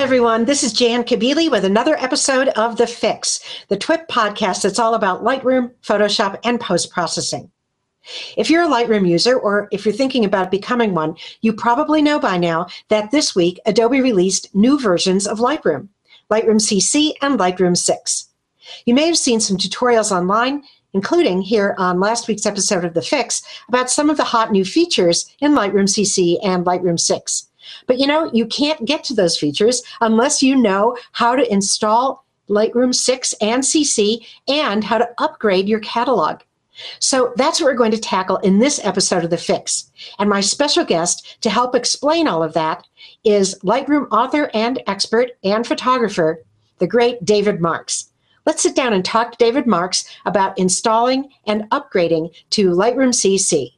Hi, everyone. This is Jan Kabili with another episode of The Fix, the TWIP podcast that's all about Lightroom, Photoshop, and post processing. If you're a Lightroom user or if you're thinking about becoming one, you probably know by now that this week Adobe released new versions of Lightroom, Lightroom CC and Lightroom 6. You may have seen some tutorials online, including here on last week's episode of The Fix, about some of the hot new features in Lightroom CC and Lightroom 6. But you know, you can't get to those features unless you know how to install Lightroom 6 and CC and how to upgrade your catalog. So that's what we're going to tackle in this episode of The Fix. And my special guest to help explain all of that is Lightroom author and expert and photographer, the great David Marx. Let's sit down and talk to David Marx about installing and upgrading to Lightroom CC.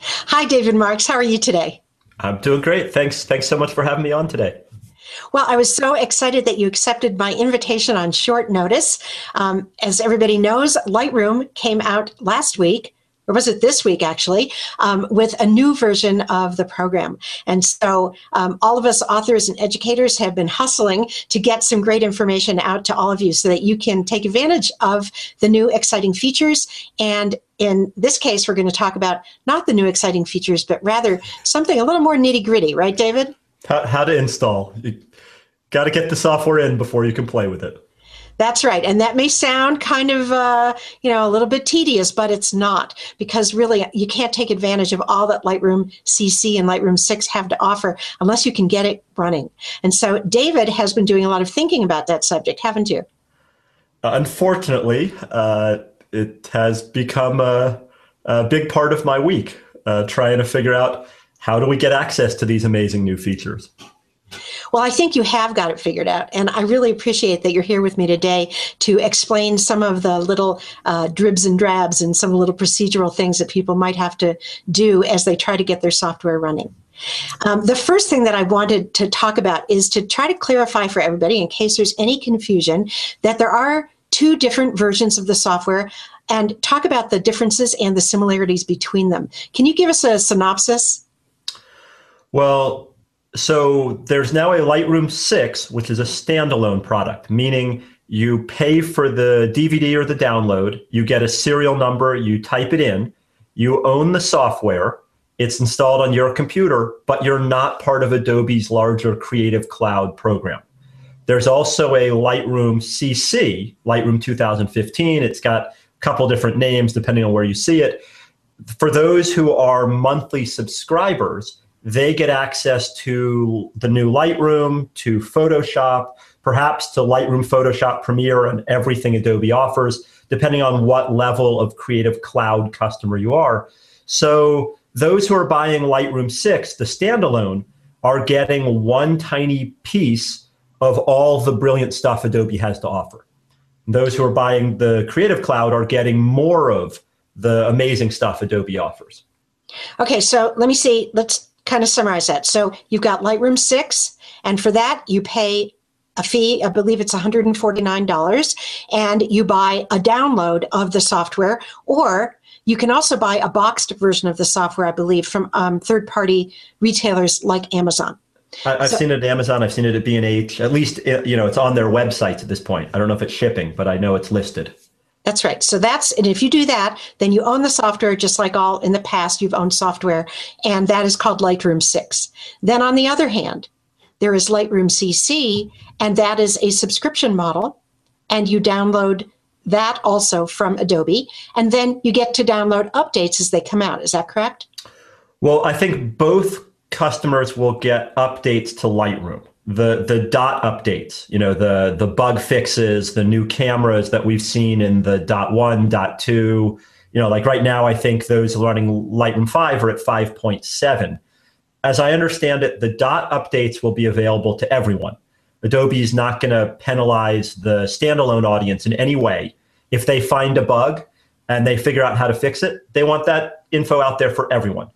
Hi, David Marx. How are you today? I'm doing great. Thanks. Thanks so much for having me on today. Well, I was so excited that you accepted my invitation on short notice. Um, as everybody knows, Lightroom came out last week or was it this week actually, um, with a new version of the program. And so um, all of us authors and educators have been hustling to get some great information out to all of you so that you can take advantage of the new exciting features. And in this case, we're going to talk about not the new exciting features, but rather something a little more nitty gritty, right, David? How, how to install. You got to get the software in before you can play with it. That's right. And that may sound kind of, uh, you know, a little bit tedious, but it's not because really you can't take advantage of all that Lightroom CC and Lightroom 6 have to offer unless you can get it running. And so David has been doing a lot of thinking about that subject, haven't you? Uh, unfortunately, uh, it has become a, a, big part of my week, uh, trying to figure out how do we get access to these amazing new features. Well, I think you have got it figured out. And I really appreciate that you're here with me today to explain some of the little uh, dribs and drabs and some little procedural things that people might have to do as they try to get their software running. Um, the first thing that I wanted to talk about is to try to clarify for everybody, in case there's any confusion, that there are two different versions of the software and talk about the differences and the similarities between them. Can you give us a synopsis? Well, so there's now a Lightroom 6, which is a standalone product, meaning you pay for the DVD or the download, you get a serial number, you type it in, you own the software, it's installed on your computer, but you're not part of Adobe's larger Creative Cloud program. There's also a Lightroom CC, Lightroom 2015. It's got a couple different names depending on where you see it. For those who are monthly subscribers, they get access to the new Lightroom, to Photoshop, perhaps to Lightroom, Photoshop, Premiere, and everything Adobe offers, depending on what level of Creative Cloud customer you are. So those who are buying Lightroom 6, the standalone, are getting one tiny piece of all the brilliant stuff Adobe has to offer. Those who are buying the Creative Cloud are getting more of the amazing stuff Adobe offers. Okay, so let me see. Let's kind of summarize that. So you've got Lightroom 6, and for that, you pay a fee, I believe it's $149, and you buy a download of the software, or you can also buy a boxed version of the software, I believe, from um, third party retailers like Amazon. I, have so, seen it at Amazon. I've seen it at B&H. At least, you know, it's on their websites at this point. I don't know if it's shipping, but I know it's listed. That's right. So that's, and if you do that, then you own the software just like all in the past you've owned software, and that is called Lightroom 6. Then on the other hand, there is Lightroom CC, and that is a subscription model, and you download that also from Adobe, and then you get to download updates as they come out. Is that correct? Well, I think both customers will get updates to Lightroom the the dot updates, you know, the the bug fixes, the new cameras that we've seen in the dot one, dot two, you know, like right now, I think those running Lightroom 5 are at 5.7. As I understand it, the dot updates will be available to everyone. Adobe is not going to penalize the standalone audience in any way. If they find a bug and they figure out how to fix it, they want that info out there for everyone.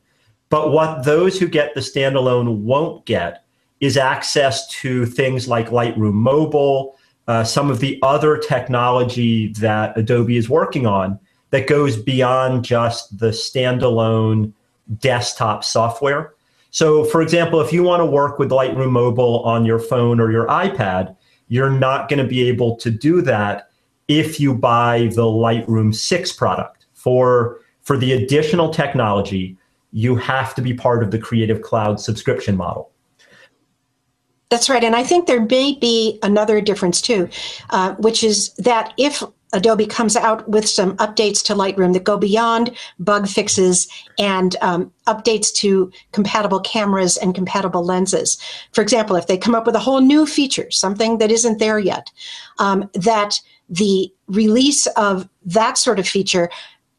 But what those who get the standalone won't get is access to things like Lightroom Mobile, uh, some of the other technology that Adobe is working on that goes beyond just the standalone desktop software. So, for example, if you want to work with Lightroom Mobile on your phone or your iPad, you're not going to be able to do that if you buy the Lightroom 6 product. For, for the additional technology, you have to be part of the Creative Cloud subscription model. That's right. And I think there may be another difference too, uh, which is that if Adobe comes out with some updates to Lightroom that go beyond bug fixes and um, updates to compatible cameras and compatible lenses. For example, if they come up with a whole new feature, something that isn't there yet, um, that the release of that sort of feature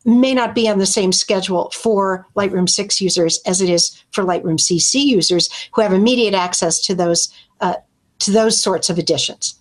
may not be on the same schedule for Lightroom 6 users as it is for Lightroom CC users who have immediate access to those uh, to those sorts of additions.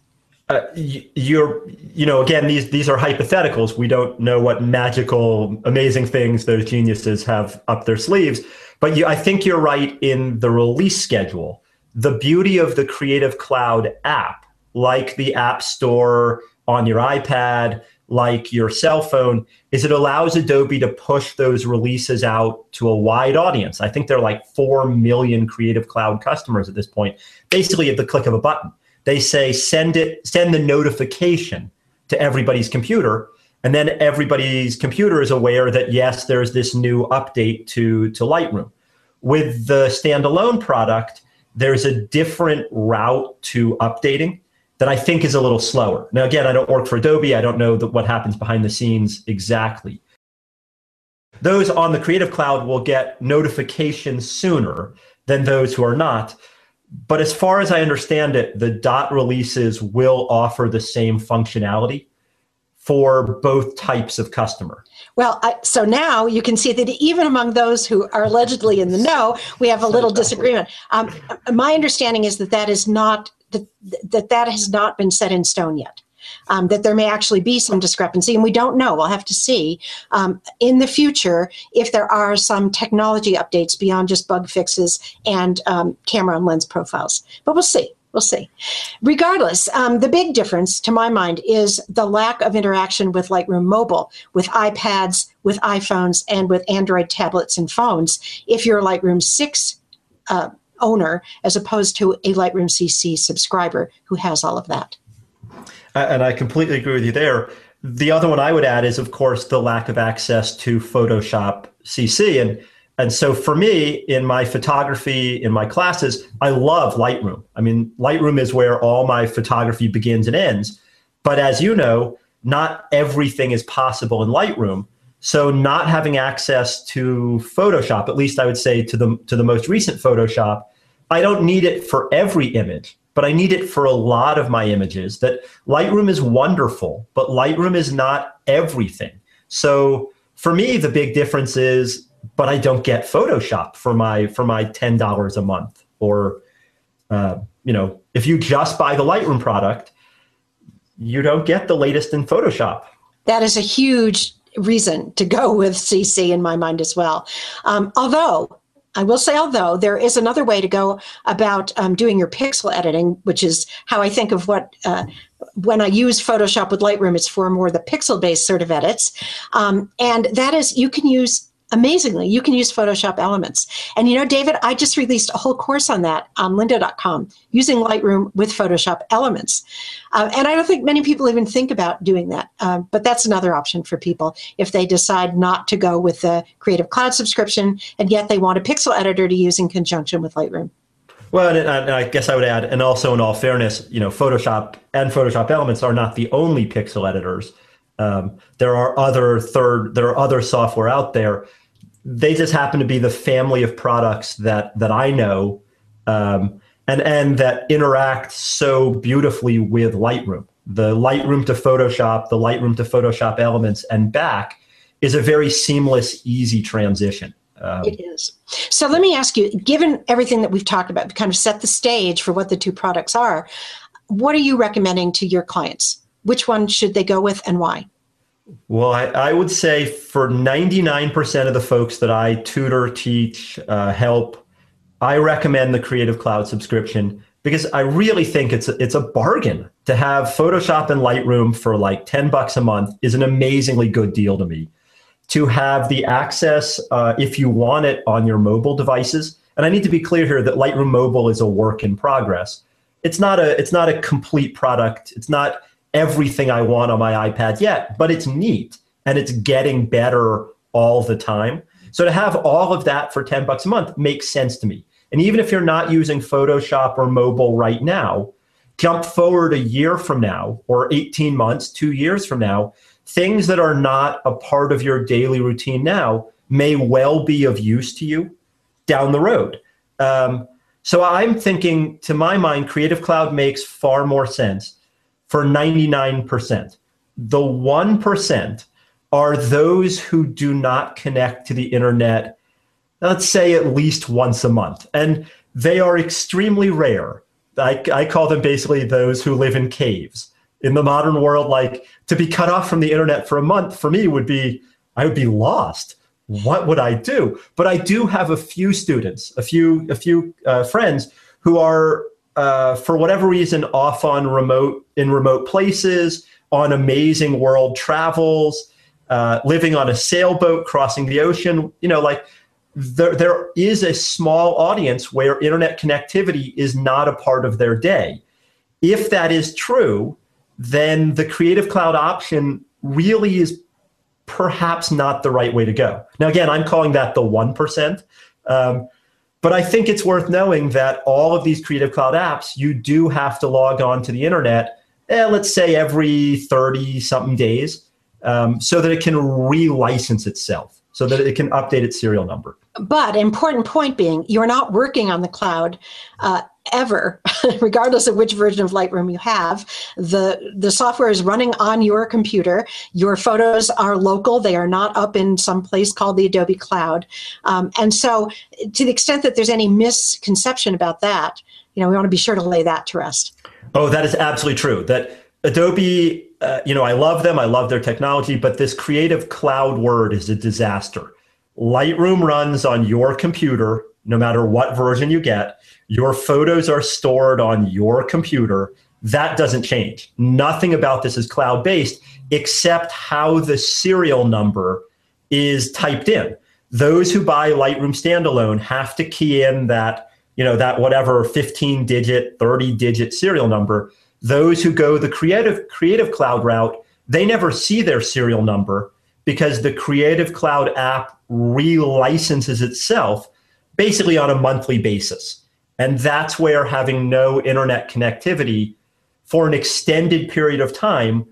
Uh, you're you know again these these are hypotheticals. We don't know what magical amazing things those geniuses have up their sleeves. But you, i think you're right in the release schedule. The beauty of the creative cloud app like the app store on your ipad like your cell phone is it allows adobe to push those releases out to a wide audience. I think there are like 4 million creative cloud customers at this point basically at the click of a button. They say send it send the notification to everybody's computer and then everybody's computer is aware that yes there's this new update to to lightroom. With the standalone product there's a different route to updating that i think is a little slower. Now again i don't work for adobe. I don't know the, what happens behind the scenes exactly. Those on the creative cloud will get notifications sooner than those who are not. But as far as I understand it, the dot releases will offer the same functionality for both types of customer. Well, I, so now you can see that even among those who are allegedly in the know, we have a little disagreement. Um, my understanding is that that is not that, that has not been set in stone yet um, that there may actually be some discrepancy, and we don't know. We'll have to see um, in the future if there are some technology updates beyond just bug fixes and um, camera and lens profiles. But we'll see. We'll see. Regardless, um, the big difference to my mind is the lack of interaction with Lightroom Mobile, with iPads, with iPhones, and with Android tablets and phones. If you're a Lightroom 6 uh, owner, as opposed to a Lightroom CC subscriber who has all of that and I completely agree with you there. The other one I would add is, of course, the lack of access to Photoshop CC. And, and so for me, in my photography, in my classes, I love Lightroom. I mean, Lightroom is where all my photography begins and ends. But as you know, not everything is possible in Lightroom. So not having access to Photoshop, at least I would say to the to the most recent Photoshop, I don't need it for every image but I need it for a lot of my images. That Lightroom is wonderful, but Lightroom is not everything. So for me, the big difference is, but I don't get Photoshop for my for my ten dollars a month. Or, uh, you know, if you just buy the Lightroom product, you don't get the latest in Photoshop. That is a huge reason to go with CC in my mind as well. Um, although I will say, although there is another way to go about um, doing your pixel editing, which is how I think of what uh, when I use Photoshop with Lightroom, it's for more the pixel based sort of edits. Um, and that is, you can use amazingly, you can use Photoshop elements. And you know, David, I just released a whole course on that on lynda.com using Lightroom with Photoshop elements. Uh, and I don't think many people even think about doing that. Uh, but that's another option for people if they decide not to go with the Creative Cloud subscription and yet they want a pixel editor to use in conjunction with Lightroom. Well, and, I guess I would add, and also in all fairness, you know, Photoshop and Photoshop Elements are not the only pixel editors. Um, there are other third, there are other software out there they just happen to be the family of products that that I know um, and and that interact so beautifully with Lightroom. The Lightroom to Photoshop, the Lightroom to Photoshop elements, and back is a very seamless, easy transition. Um, it is. So let me ask you, given everything that we've talked about, kind of set the stage for what the two products are, what are you recommending to your clients? Which one should they go with and why? Well, I, I, would say for 99% of the folks that I tutor, teach, uh, help, I recommend the Creative Cloud subscription because I really think it's a, it's a bargain to have Photoshop and Lightroom for like 10 bucks a month is an amazingly good deal to me. To have the access, uh, if you want it on your mobile devices, And I need to be clear here that Lightroom Mobile is a work in progress. It's not a it's not a complete product. It's not everything I want on my iPad yet, but it's neat and it's getting better all the time. So to have all of that for 10 bucks a month makes sense to me. And even if you're not using Photoshop or mobile right now, jump forward a year from now or 18 months, 2 years from now, things that are not a part of your daily routine now may well be of use to you down the road. Um, so I'm thinking, to my mind, Creative Cloud makes far more sense for 99%. The 1% are those who do not connect to the internet, let's say at least once a month. And they are extremely rare. I, I call them basically those who live in caves. In the modern world, like to be cut off from the internet for a month for me would be, I would be lost what would I do? But I do have a few students, a few a few uh, friends who are, uh, for whatever reason, off on remote in remote places, on amazing world travels, uh, living on a sailboat, crossing the ocean. You know, like there there is a small audience where internet connectivity is not a part of their day. If that is true, then the Creative Cloud option really is perhaps not the right way to go. Now, again, I'm calling that the 1%. Um, but I think it's worth knowing that all of these Creative Cloud apps, you do have to log on to the internet, eh, let's say every 30 something days, um, so that it can relicense itself, so that it can update its serial number. But important point being, you're not working on the cloud uh, ever, regardless of which version of Lightroom you have. The, the software is running on your computer. Your photos are local. They are not up in some place called the Adobe Cloud. Um, and so to the extent that there's any misconception about that, you know, we want to be sure to lay that to rest. Oh, that is absolutely true. That Adobe, uh, you know, I love them. I love their technology, but this creative cloud word is a disaster. Lightroom runs on your computer, no matter what version you get. Your photos are stored on your computer. That doesn't change. Nothing about this is cloud based except how the serial number is typed in. Those who buy Lightroom standalone have to key in that, you know, that whatever 15 digit, 30 digit serial number. Those who go the creative creative cloud route, they never see their serial number because the Creative Cloud app relicenses itself basically on a monthly basis. And that's where having no internet connectivity for an extended period of time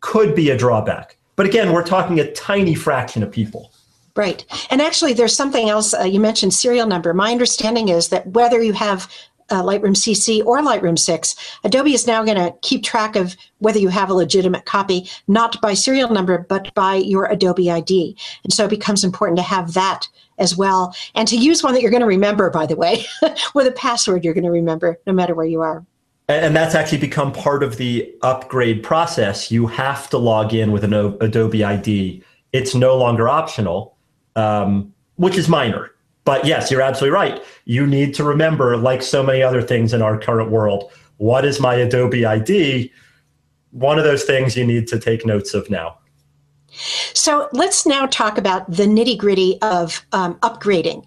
could be a drawback. But again, we're talking a tiny fraction of people. Right. And actually, there's something else. Uh, you mentioned serial number. My understanding is that whether you have uh, Lightroom CC or Lightroom 6, Adobe is now going to keep track of whether you have a legitimate copy, not by serial number, but by your Adobe ID. And so it becomes important to have that as well. And to use one that you're going to remember, by the way, with a password you're going to remember no matter where you are. And that's actually become part of the upgrade process. You have to log in with an Adobe ID. It's no longer optional, um, which is minor. But yes, you're absolutely right. You need to remember, like so many other things in our current world, what is my Adobe ID? One of those things you need to take notes of now. So let's now talk about the nitty gritty of um, upgrading.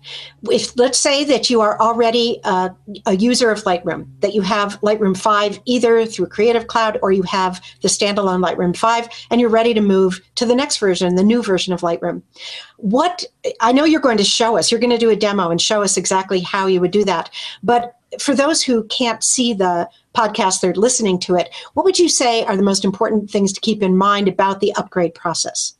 If let's say that you are already uh, a user of Lightroom, that you have Lightroom 5 either through Creative Cloud or you have the standalone Lightroom 5, and you're ready to move to the next version, the new version of Lightroom. What I know you're going to show us, you're going to do a demo and show us exactly how you would do that. But for those who can't see the podcast, they're listening to it, what would you say are the most important things to keep in mind about the upgrade process?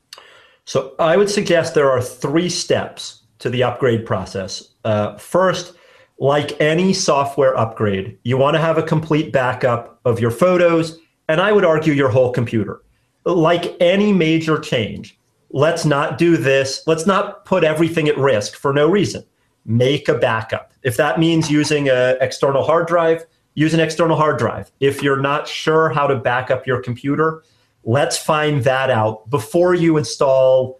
So I would suggest there are three steps to the upgrade process. Uh, first, like any software upgrade, you want to have a complete backup of your photos, and I would argue your whole computer. Like any major change, let's not do this. Let's not put everything at risk for no reason. Make a backup. If that means using an external hard drive, use an external hard drive. If you're not sure how to back up your computer, let's find that out before you install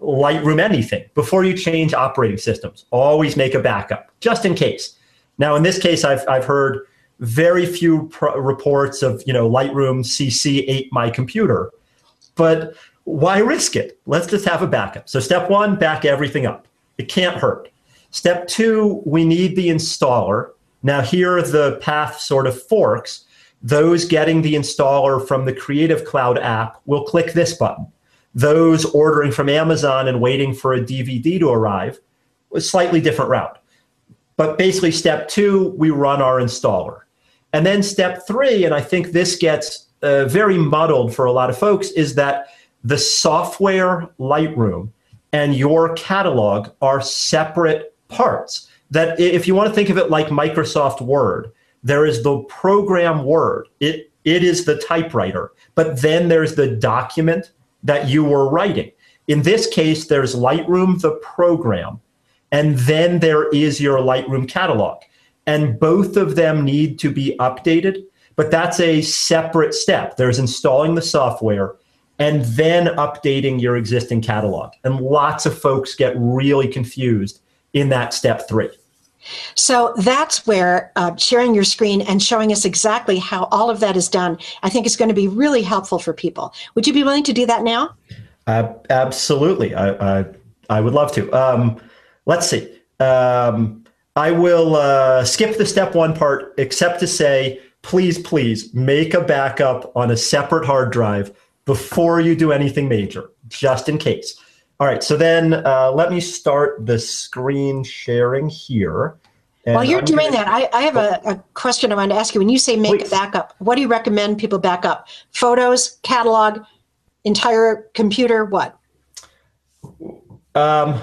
Lightroom anything, before you change operating systems. Always make a backup, just in case. Now, in this case, I've, I've heard very few reports of you know Lightroom CC ate my computer, but why risk it? Let's just have a backup. So step one, back everything up. It can't hurt. Step two, we need the installer. Now, here the path sort of forks. Those getting the installer from the Creative Cloud app will click this button. Those ordering from Amazon and waiting for a DVD to arrive, a slightly different route. But basically, step two, we run our installer. And then step three, and I think this gets uh, very muddled for a lot of folks, is that the software Lightroom and your catalog are separate parts. That if you want to think of it like Microsoft Word, there is the program Word. It it is the typewriter, but then there's the document that you were writing. In this case, there's Lightroom, the program, and then there is your Lightroom catalog. And both of them need to be updated, but that's a separate step. There's installing the software and then updating your existing catalog. And lots of folks get really confused in that step three. So that's where uh, sharing your screen and showing us exactly how all of that is done, I think is going to be really helpful for people. Would you be willing to do that now? Uh, absolutely. I, I, I, would love to. Um, let's see. Um, I will uh, skip the step one part, except to say, please, please make a backup on a separate hard drive before you do anything major, just in case. All right, so then uh, let me start the screen sharing here. While you're I'm doing gonna... that, I, I have a, a, question I wanted to ask you. When you say make Please. a backup, what do you recommend people back up? Photos, catalog, entire computer, what? Um,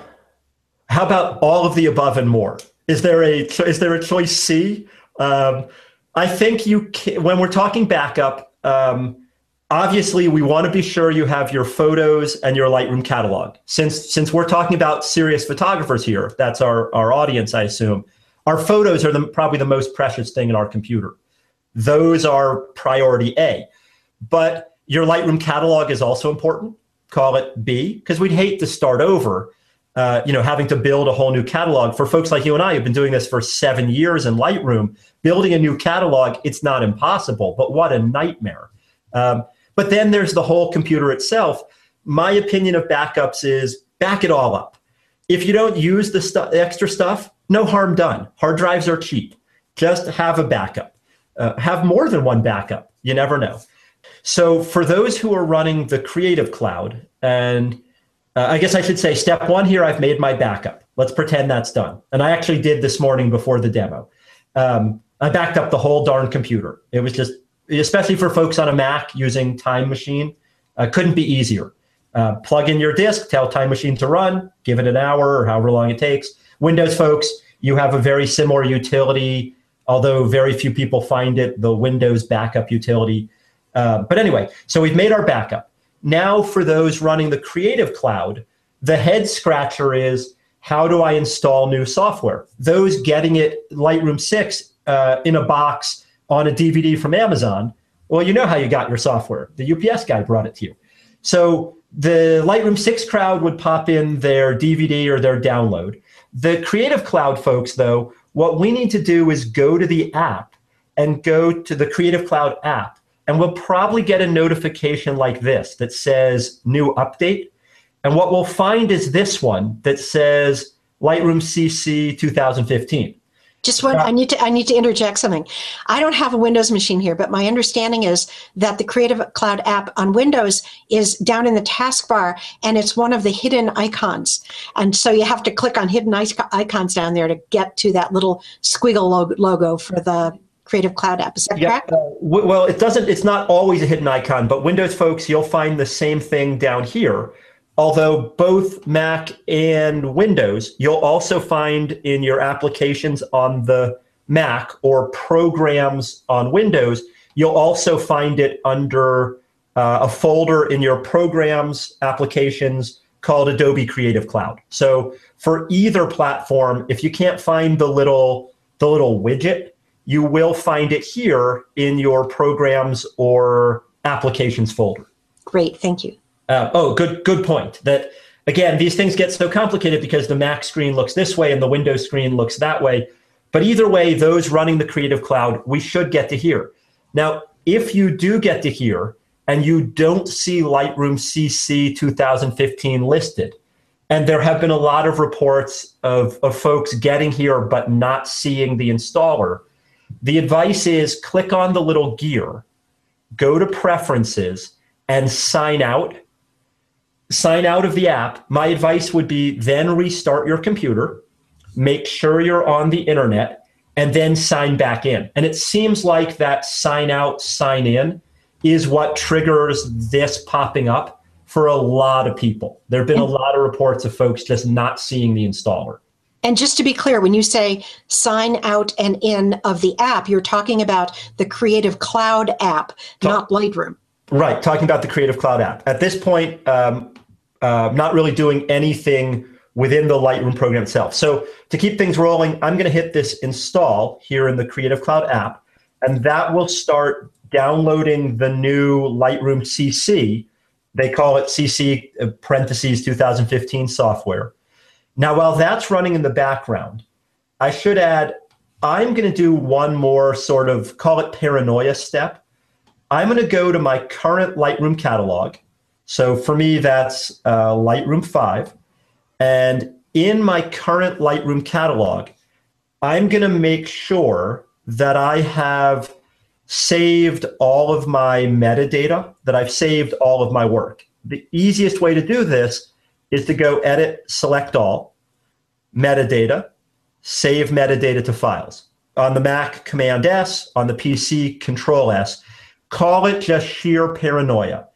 how about all of the above and more? Is there a is there a choice C? Um, I think you can, when we're talking backup. Um, obviously we want to be sure you have your photos and your lightroom catalog. Since since we're talking about serious photographers here that's our our audience i assume our photos are the, probably the most precious thing in our computer. Those are priority a. But your lightroom catalog is also important. Call it b because we'd hate to start over uh, you know having to build a whole new catalog. For folks like you and i who've been doing this for seven years in lightroom building a new catalog it's not impossible. But what a nightmare. Um, but then there's the whole computer itself. My opinion of backups is back it all up. If you don't use the stu- extra stuff, no harm done. Hard drives are cheap. Just have a backup. Uh, have more than one backup. You never know. So for those who are running the Creative Cloud, and uh, I guess I should say step one here, I've made my backup. Let's pretend that's done. And I actually did this morning before the demo. Um, I backed up the whole darn computer. It was just especially for folks on a Mac using Time Machine, uh, couldn't be easier. Uh, plug in your disk, tell Time Machine to run, give it an hour or however long it takes. Windows folks, you have a very similar utility, although very few people find it, the Windows backup utility. Uh, but anyway, so we've made our backup. Now, for those running the Creative Cloud, the head scratcher is how do I install new software? Those getting it Lightroom 6 uh, in a box on a DVD from Amazon, well, you know how you got your software. The UPS guy brought it to you. So the Lightroom 6 crowd would pop in their DVD or their download. The Creative Cloud folks, though, what we need to do is go to the app and go to the Creative Cloud app. And we'll probably get a notification like this that says new update. And what we'll find is this one that says Lightroom CC 2015. Just one. I need to. I need to interject something. I don't have a Windows machine here, but my understanding is that the Creative Cloud app on Windows is down in the taskbar, and it's one of the hidden icons. And so you have to click on hidden icons down there to get to that little squiggle logo for the Creative Cloud app. Is that yeah, correct? Uh, w- well, it doesn't. It's not always a hidden icon, but Windows folks, you'll find the same thing down here although both Mac and Windows, you'll also find in your applications on the Mac or programs on Windows, you'll also find it under uh, a folder in your programs applications called Adobe Creative Cloud. So for either platform, if you can't find the little the little widget, you will find it here in your programs or applications folder. Great, thank you. Uh, oh, good good point. That again, these things get so complicated because the Mac screen looks this way and the Windows screen looks that way. But either way, those running the Creative Cloud, we should get to here. Now, if you do get to here and you don't see Lightroom CC 2015 listed, And there have been a lot of reports of, of folks getting here but not seeing the installer. The advice is click on the little gear, go to preferences, and sign out. Sign out of the app. My advice would be then restart your computer, make sure you're on the internet, and then sign back in. And it seems like that sign out, sign in is what triggers this popping up for a lot of people. There have been a lot of reports of folks just not seeing the installer. And just to be clear, when you say sign out and in of the app, you're talking about the Creative Cloud app, Talk, not Lightroom. Right, talking about the Creative Cloud app. At this point, um, uh, not really doing anything within the Lightroom program itself. So to keep things rolling, I'm going to hit this install here in the Creative Cloud app, and that will start downloading the new Lightroom CC they call it CC uh, parentheses 2015 software. Now, while that's running in the background, I should add I'm going to do one more sort of call it paranoia step. I'm going to go to my current Lightroom catalog. So for me, that's uh, Lightroom 5. And in my current Lightroom catalog, I'm going to make sure that I have saved all of my metadata, that I've saved all of my work. The easiest way to do this is to go edit, select all, metadata, save metadata to files. On the Mac, Command S, on the PC, Control S. Call it just sheer paranoia.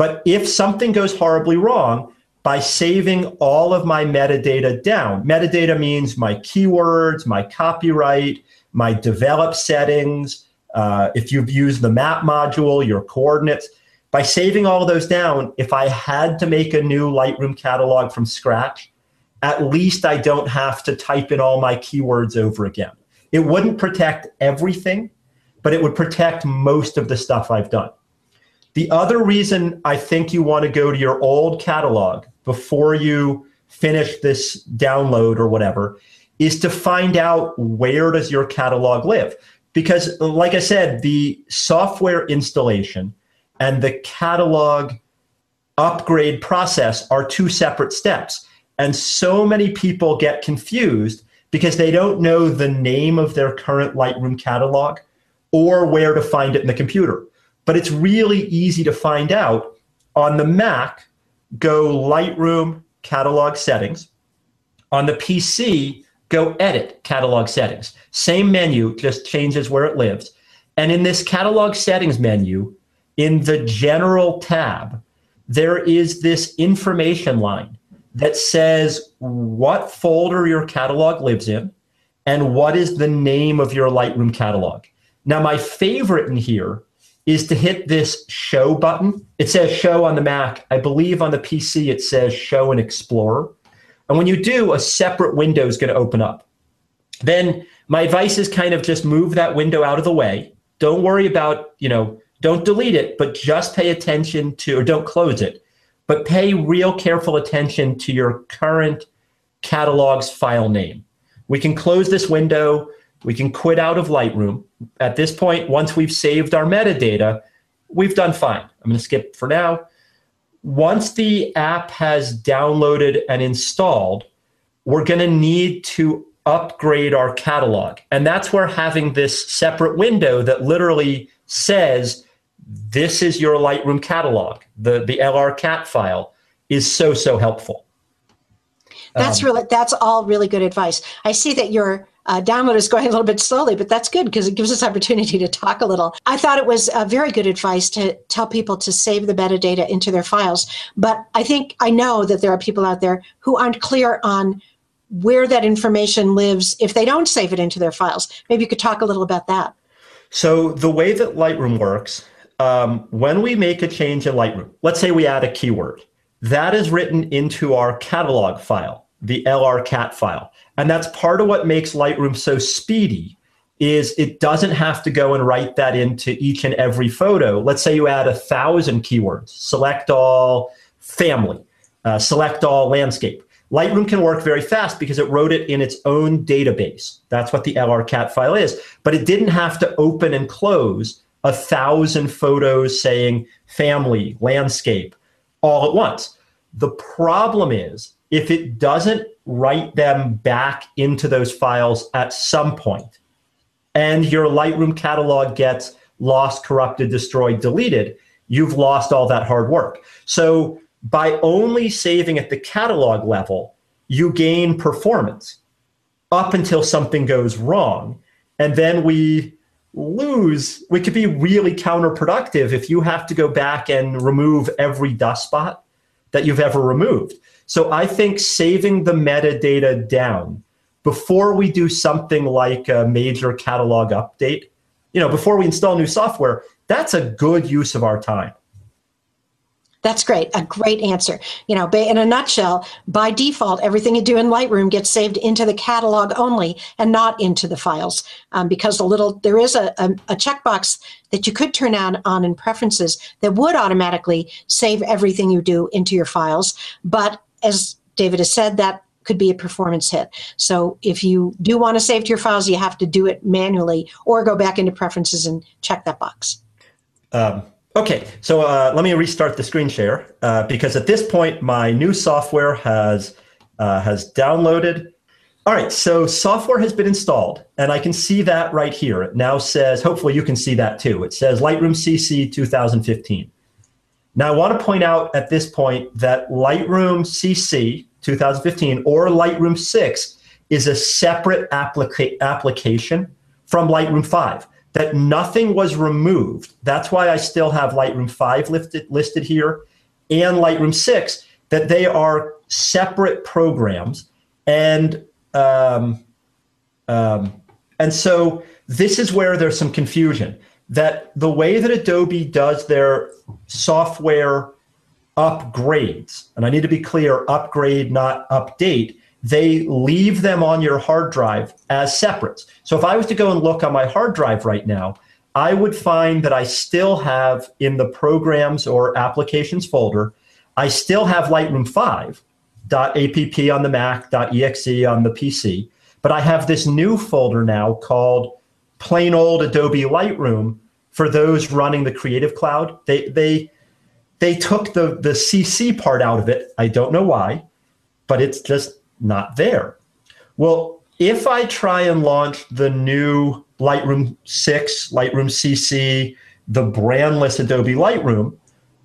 But if something goes horribly wrong, by saving all of my metadata down, metadata means my keywords, my copyright, my develop settings, uh, if you've used the map module, your coordinates, by saving all of those down, if I had to make a new Lightroom catalog from scratch, at least I don't have to type in all my keywords over again. It wouldn't protect everything, but it would protect most of the stuff I've done. The other reason I think you want to go to your old catalog before you finish this download or whatever is to find out where does your catalog live. Because like i said the software installation and the catalog upgrade process are two separate steps. And so many people get confused because they don't know the name of their current lightroom catalog or where to find it in the computer but it's really easy to find out on the mac go lightroom catalog settings on the pc go edit catalog settings. Same menu, just changes where it lives. And in this catalog settings menu, in the general tab, there is this information line that says what folder your catalog lives in and what is the name of your Lightroom catalog. Now, my favorite in here is to hit this show button. It says show on the Mac. I believe on the PC it says show in Explorer. And when you do, a separate window is going to open up. Then my advice is kind of just move that window out of the way. Don't worry about, you know, don't delete it, but just pay attention to, or don't close it, but pay real careful attention to your current catalog's file name. We can close this window. We can quit out of Lightroom. At this point, once we've saved our metadata, we've done fine. I'm going to skip for now once the app has downloaded and installed, we're going to need to upgrade our catalog. And that's where having this separate window that literally says, this is your Lightroom catalog, the, the LR cat file, is so, so helpful. That's um, really, that's all really good advice. I see that you're uh, download is going a little bit slowly, but that's good because it gives us opportunity to talk a little. I thought it was a very good advice to tell people to save the metadata into their files. But I think I know that there are people out there who aren't clear on where that information lives if they don't save it into their files. Maybe you could talk a little about that. So the way that Lightroom works, um, when we make a change in Lightroom, let's say we add a keyword, that is written into our catalog file, the LRCat file. And that's part of what makes Lightroom so speedy is it doesn't have to go and write that into each and every photo. Let's say you add a thousand keywords, select all family, uh, select all landscape. Lightroom can work very fast because it wrote it in its own database. That's what the LRCat file is. But it didn't have to open and close a thousand photos saying family, landscape all at once. The problem is if it doesn't write them back into those files at some point, and your Lightroom catalog gets lost, corrupted, destroyed, deleted, you've lost all that hard work. So by only saving at the catalog level, you gain performance up until something goes wrong. And then we lose, we could be really counterproductive if you have to go back and remove every dust spot that you've ever removed. So I think saving the metadata down before we do something like a major catalog update, you know, before we install new software, that's a good use of our time. That's great. A great answer. You know, in a nutshell, by default, everything you do in Lightroom gets saved into the catalog only and not into the files um, because a little there is a, a, a, checkbox that you could turn on on in preferences that would automatically save everything you do into your files. But as David has said, that could be a performance hit. So if you do want to save to your files, you have to do it manually or go back into preferences and check that box. Um Okay, so uh, let me restart the screen share uh, because at this point my new software has uh, has downloaded. All right, so software has been installed, and I can see that right here. It now says, hopefully you can see that too. It says Lightroom CC 2015. Now I want to point out at this point that Lightroom CC 2015 or Lightroom 6 is a separate applica- application from Lightroom 5 that nothing was removed. That's why I still have Lightroom 5 listed, listed here and Lightroom 6, that they are separate programs. And um, um, and so this is where there's some confusion that the way that Adobe does their software upgrades, and I need to be clear upgrade, not update, they leave them on your hard drive as separates. So if I was to go and look on my hard drive right now, I would find that I still have in the programs or applications folder, I still have Lightroom 5 .app on the Mac, .exe on the PC, but I have this new folder now called plain old Adobe Lightroom for those running the Creative Cloud. They they they took the the CC part out of it. I don't know why, but it's just not there. Well, if I try and launch the new Lightroom 6, Lightroom CC, the brandless Adobe Lightroom,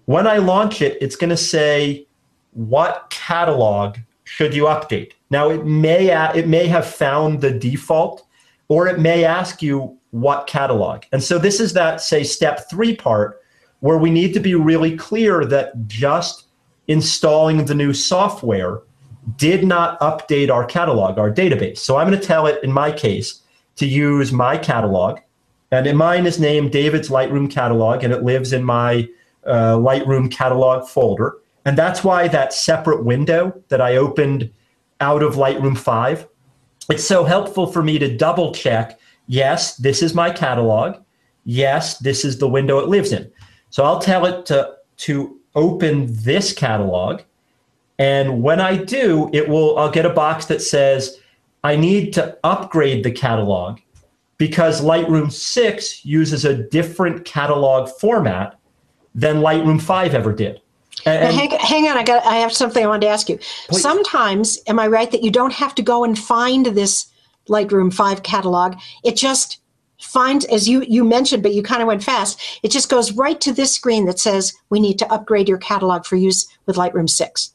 when I launch it, it's going to say, what catalog should you update? Now, it may, it may have found the default, or it may ask you what catalog. And so this is that, say, step three part where we need to be really clear that just installing the new software did not update our catalog, our database. So I'm going to tell it in my case to use my catalog. And in mine is named David's Lightroom catalog, and it lives in my uh, Lightroom catalog folder. And that's why that separate window that I opened out of Lightroom 5, it's so helpful for me to double check yes, this is my catalog. Yes, this is the window it lives in. So I'll tell it to, to open this catalog and when I do, it will I'll get a box that says I need to upgrade the catalog because Lightroom 6 uses a different catalog format than Lightroom 5 ever did. And, hang, hang, on, I got I have something I wanted to ask you. Please. Sometimes, am I right that you don't have to go and find this Lightroom 5 catalog? It just finds, as you you mentioned, but you kind of went fast. It just goes right to this screen that says we need to upgrade your catalog for use with Lightroom 6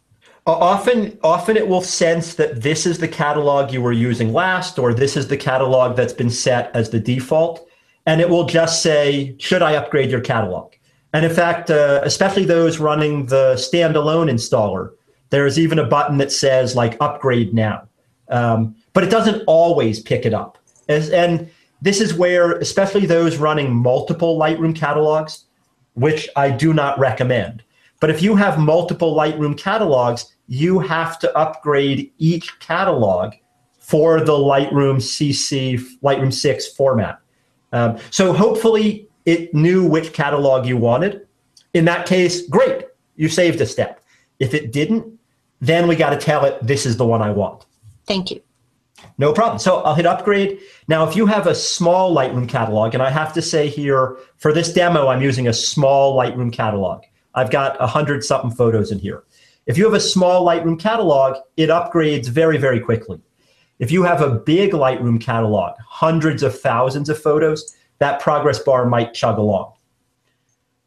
often often it will sense that this is the catalog you were using last or this is the catalog that's been set as the default and it will just say should i upgrade your catalog and in fact uh, especially those running the standalone installer there's even a button that says like upgrade now. Um, but it doesn't always pick it up. As, and this is where especially those running multiple lightroom catalogs which i do not recommend. But if you have multiple Lightroom catalogs, you have to upgrade each catalog for the Lightroom CC, Lightroom 6 format. Um, so hopefully it knew which catalog you wanted. In that case, great, you saved a step. If it didn't, then we got to tell it this is the one I want. Thank you. No problem. So I'll hit upgrade. Now, if you have a small Lightroom catalog, and I have to say here for this demo, I'm using a small Lightroom catalog. I've got a hundred something photos in here. If you have a small Lightroom catalog, it upgrades very, very quickly. If you have a big Lightroom catalog, hundreds of thousands of photos, that progress bar might chug along.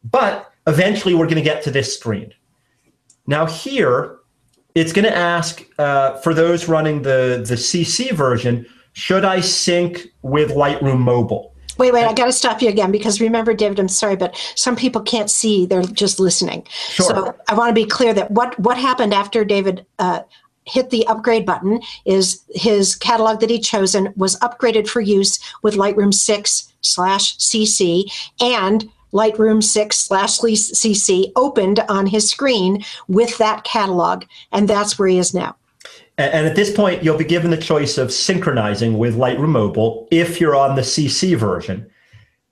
But eventually we're going to get to this screen. Now here, it's going to ask uh, for those running the, the CC version, should I sync with Lightroom Mobile? Wait, wait, I got to stop you again because remember, David, I'm sorry, but some people can't see, they're just listening. Sure. So I want to be clear that what, what happened after David uh, hit the upgrade button is his catalog that he'd chosen was upgraded for use with Lightroom 6 slash CC and Lightroom 6 slash CC opened on his screen with that catalog. And that's where he is now. And at this point, you'll be given the choice of synchronizing with Lightroom Mobile if you're on the CC version.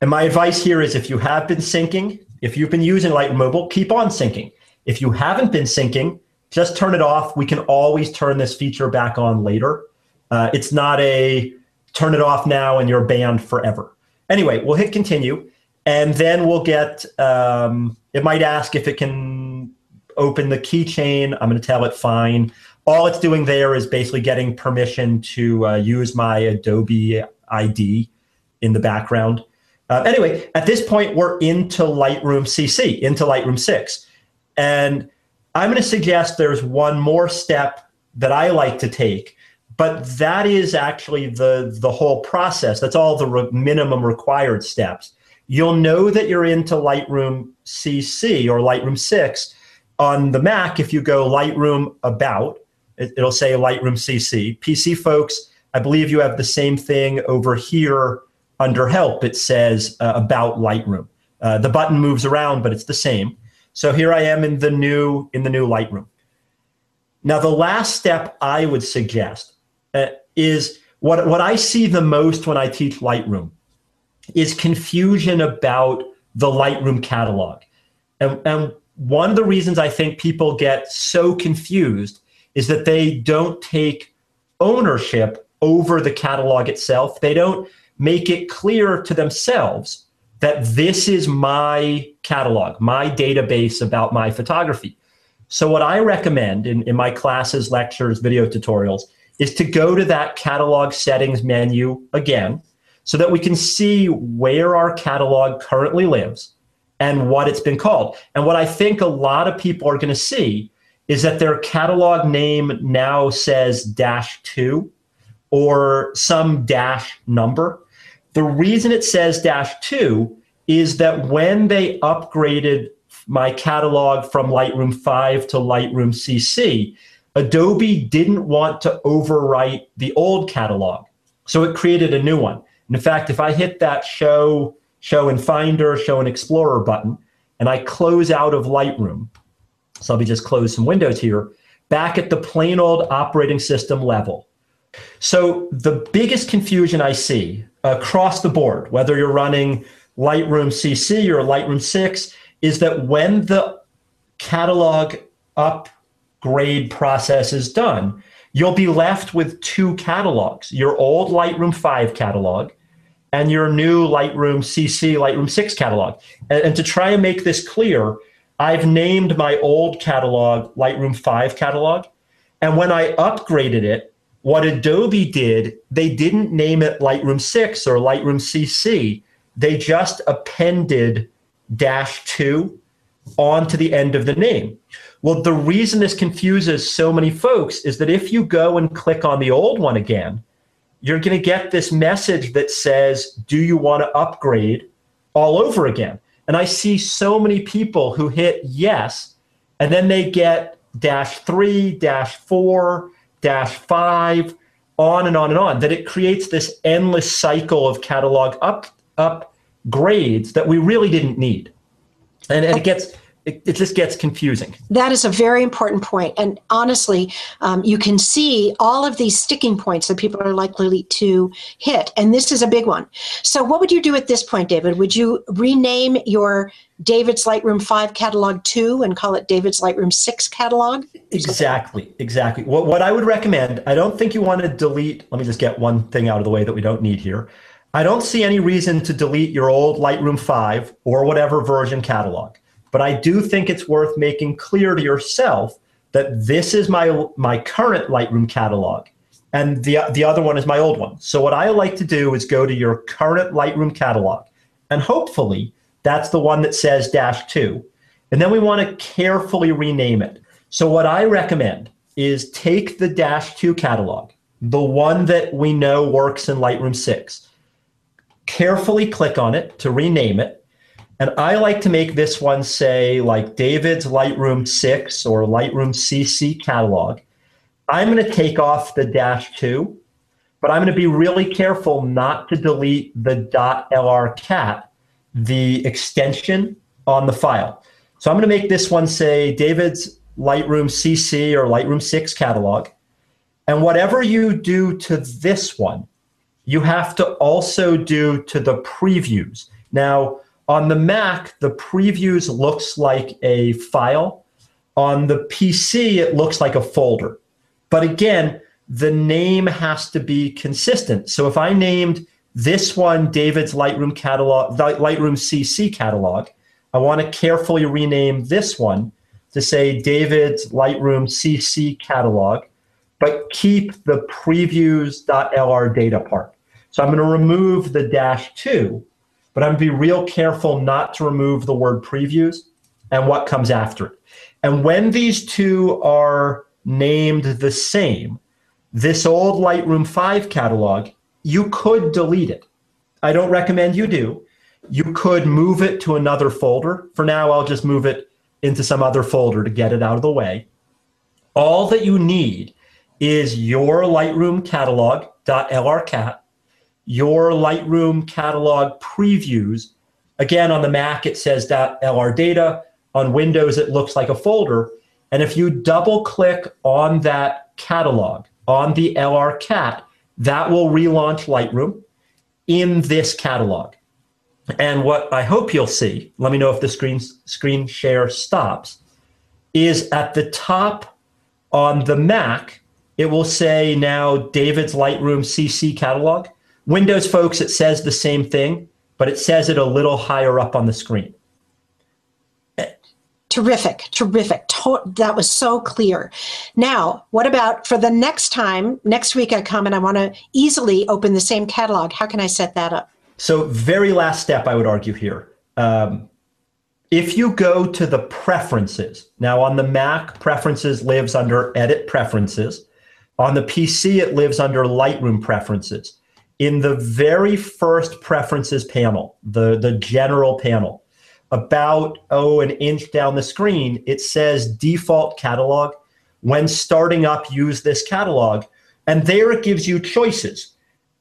And my advice here is if you have been syncing, if you've been using Lightroom Mobile, keep on syncing. If you haven't been syncing, just turn it off. We can always turn this feature back on later. Uh, it's not a turn it off now and you're banned forever. Anyway, we'll hit continue. And then we'll get, um, it might ask if it can open the keychain. I'm going to tell it fine all it's doing there is basically getting permission to uh, use my Adobe ID in the background. Uh, anyway, at this point, we're into Lightroom CC, into Lightroom 6. And I'm going to suggest there's one more step that I like to take, but that is actually the, the whole process. That's all the re- minimum required steps. You'll know that you're into Lightroom CC or Lightroom 6 on the Mac if you go Lightroom About it, will say Lightroom CC. PC folks, I believe you have the same thing over here under Help. It says uh, About Lightroom. Uh, the button moves around, but it's the same. So here I am in the new in the new Lightroom. Now, the last step I would suggest uh, is what what I see the most when I teach Lightroom is confusion about the Lightroom catalog, and, and one of the reasons I think people get so confused is that they don't take ownership over the catalog itself. They don't make it clear to themselves that this is my catalog, my database about my photography. So, what I recommend in, in my classes, lectures, video tutorials is to go to that catalog settings menu again so that we can see where our catalog currently lives and what it's been called. And what I think a lot of people are going to see is that their catalog name now says dash two or some dash number. The reason it says dash two is that when they upgraded my catalog from Lightroom 5 to Lightroom CC, Adobe didn't want to overwrite the old catalog. So it created a new one. And in fact, if I hit that show, show in Finder, show in Explorer button, and I close out of Lightroom, so let me just close some windows here. Back at the plain old operating system level. So the biggest confusion I see across the board, whether you're running Lightroom CC or Lightroom 6, is that when the catalog upgrade process is done, you'll be left with two catalogs your old Lightroom 5 catalog and your new Lightroom CC, Lightroom 6 catalog. And, and to try and make this clear, I've named my old catalog Lightroom 5 catalog. And when I upgraded it, what Adobe did, they didn't name it Lightroom 6 or Lightroom CC. They just appended dash 2 onto the end of the name. Well, the reason this confuses so many folks is that if you go and click on the old one again, you're going to get this message that says, Do you want to upgrade all over again? And I see so many people who hit yes, and then they get dash three, dash four, dash five, on and on and on, that it creates this endless cycle of catalog up upgrades that we really didn't need. And, and it gets it, it, just gets confusing. That is a very important point. And honestly, um, you can see all of these sticking points that people are likely to hit. And this is a big one. So, what would you do at this point, David? Would you rename your David's Lightroom 5 catalog 2 and call it David's Lightroom 6 catalog? Exactly. Exactly. What, what I would recommend, I don't think you want to delete, let me just get one thing out of the way that we don't need here. I don't see any reason to delete your old Lightroom 5 or whatever version catalog. But I do think it's worth making clear to yourself that this is my my current Lightroom catalog and the the other one is my old one. So what I like to do is go to your current Lightroom catalog and hopefully that's the one that says dash 2. And then we want to carefully rename it. So what I recommend is take the dash 2 catalog, the one that we know works in Lightroom 6. Carefully click on it to rename it and I like to make this one say like David's Lightroom 6 or Lightroom CC catalog. I'm going to take off the dash 2, but I'm going to be really careful not to delete the .lrcat, the extension on the file. So I'm going to make this one say David's Lightroom CC or Lightroom 6 catalog. And whatever you do to this one, you have to also do to the previews. Now, on the Mac, the previews looks like a file. On the PC, it looks like a folder. But again, the name has to be consistent. So if I named this one David's Lightroom catalog, Lightroom CC catalog, I want to carefully rename this one to say David's Lightroom CC catalog, but keep the previews.lr data part. So I'm going to remove the dash two but I'm be real careful not to remove the word previews and what comes after it. And when these two are named the same, this old Lightroom 5 catalog, you could delete it. I don't recommend you do. You could move it to another folder. For now, I'll just move it into some other folder to get it out of the way. All that you need is your Lightroom catalog.lrcat your Lightroom catalog previews. Again, on the Mac, it says .lr data. On Windows, it looks like a folder. And if you double click on that catalog, on the LR cat, that will relaunch Lightroom in this catalog. And what I hope you'll see, let me know if the screen, screen share stops, is at the top on the Mac, it will say now David's Lightroom CC catalog. Windows folks, it says the same thing, but it says it a little higher up on the screen. Terrific, terrific. that was so clear. Now, what about for the next time, next week I come and I want to easily open the same catalog? How can I set that up? So, very last step, I would argue here. Um, if you go to the preferences, now on the Mac, preferences lives under edit preferences. On the PC, it lives under Lightroom preferences in the very first preferences panel, the, the general panel, about, oh, an inch down the screen, it says default catalog. When starting up, use this catalog. And there it gives you choices.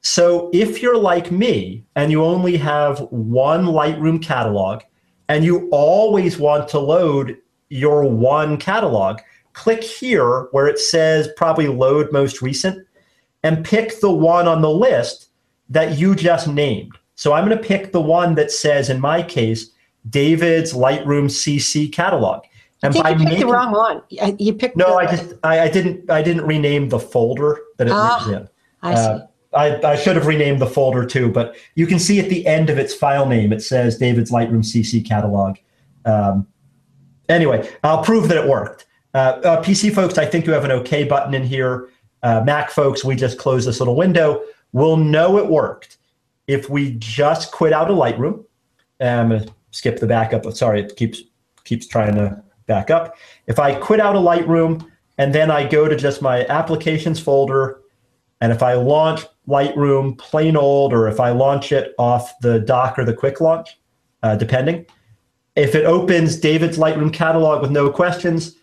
So if you're like me and you only have one Lightroom catalog and you always want to load your one catalog, click here where it says probably load most recent and pick the one on the list that you just named. So I'm going to pick the one that says, in my case, David's Lightroom CC catalog. And I think you picked making, the wrong one. You picked. No, the, I just I, I, didn't I didn't rename the folder that it ah, lives in. I see. Uh, I, I should have renamed the folder too, but you can see at the end of its file name it says David's Lightroom CC catalog. Um, anyway, I'll prove that it worked. Uh, uh, PC folks, I think you have an OK button in here. Uh, Mac folks, we just close this little window. We'll know it worked if we just quit out of Lightroom. Um, skip the backup. Sorry, it keeps keeps trying to back up. If I quit out of Lightroom and then I go to just my applications folder, and if I launch Lightroom plain old, or if I launch it off the dock or the quick launch, uh, depending, if it opens David's Lightroom catalog with no questions,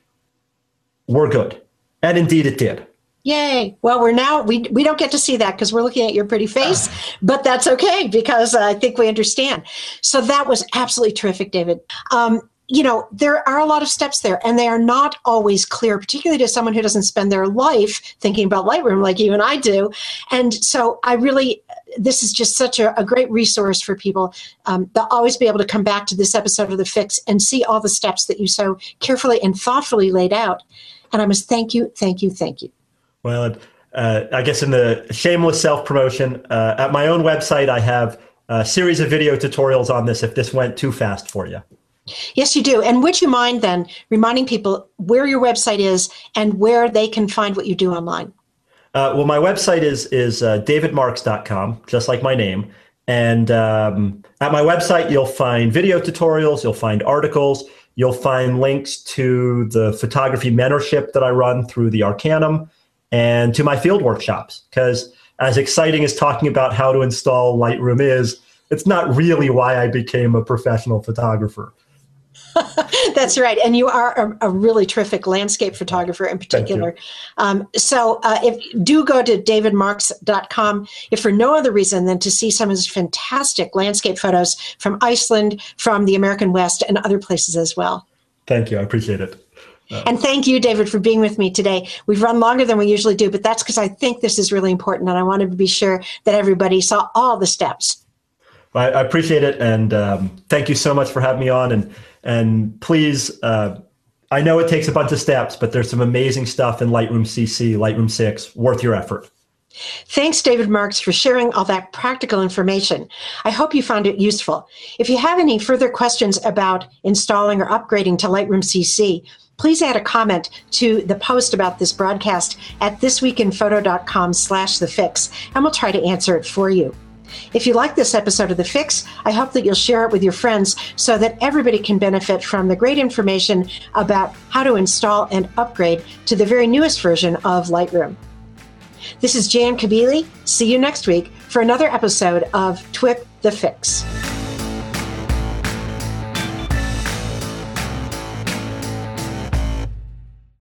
we're good. And indeed it did. Yay. Well, we're now, we, we don't get to see that because we're looking at your pretty face, but that's okay because I think we understand. So that was absolutely terrific, David. Um, you know, there are a lot of steps there and they are not always clear, particularly to someone who doesn't spend their life thinking about Lightroom like you and I do. And so I really, this is just such a, a great resource for people. Um, they'll always be able to come back to this episode of The Fix and see all the steps that you so carefully and thoughtfully laid out. And I must thank you, thank you, thank you. Well, uh, I guess in the shameless self promotion, uh, at my own website, I have a series of video tutorials on this if this went too fast for you. Yes, you do. And would you mind then reminding people where your website is and where they can find what you do online? Uh, well, my website is is uh, davidmarx.com, just like my name. And um, at my website, you'll find video tutorials, you'll find articles, you'll find links to the photography mentorship that I run through the Arcanum and to my field workshops. Because as exciting as talking about how to install Lightroom is, it's not really why I became a professional photographer. That's right. And you are a, a, really terrific landscape photographer in particular. Um, so uh, if do go to davidmarx.com if for no other reason than to see some of his fantastic landscape photos from Iceland, from the American West, and other places as well. Thank you. I appreciate it. And thank you, David, for being with me today. We've run longer than we usually do, but that's because I think this is really important, and I wanted to be sure that everybody saw all the steps. I, I appreciate it, and um, thank you so much for having me on. And and please, uh, I know it takes a bunch of steps, but there's some amazing stuff in Lightroom CC, Lightroom 6, worth your effort. Thanks, David Marx, for sharing all that practical information. I hope you found it useful. If you have any further questions about installing or upgrading to Lightroom CC, please add a comment to the post about this broadcast at thisweekinphoto.com slash the fix, and we'll try to answer it for you. If you like this episode of The Fix, I hope that you'll share it with your friends so that everybody can benefit from the great information about how to install and upgrade to the very newest version of Lightroom. This is Jan Kabili. See you next week for another episode of TWIP The Fix.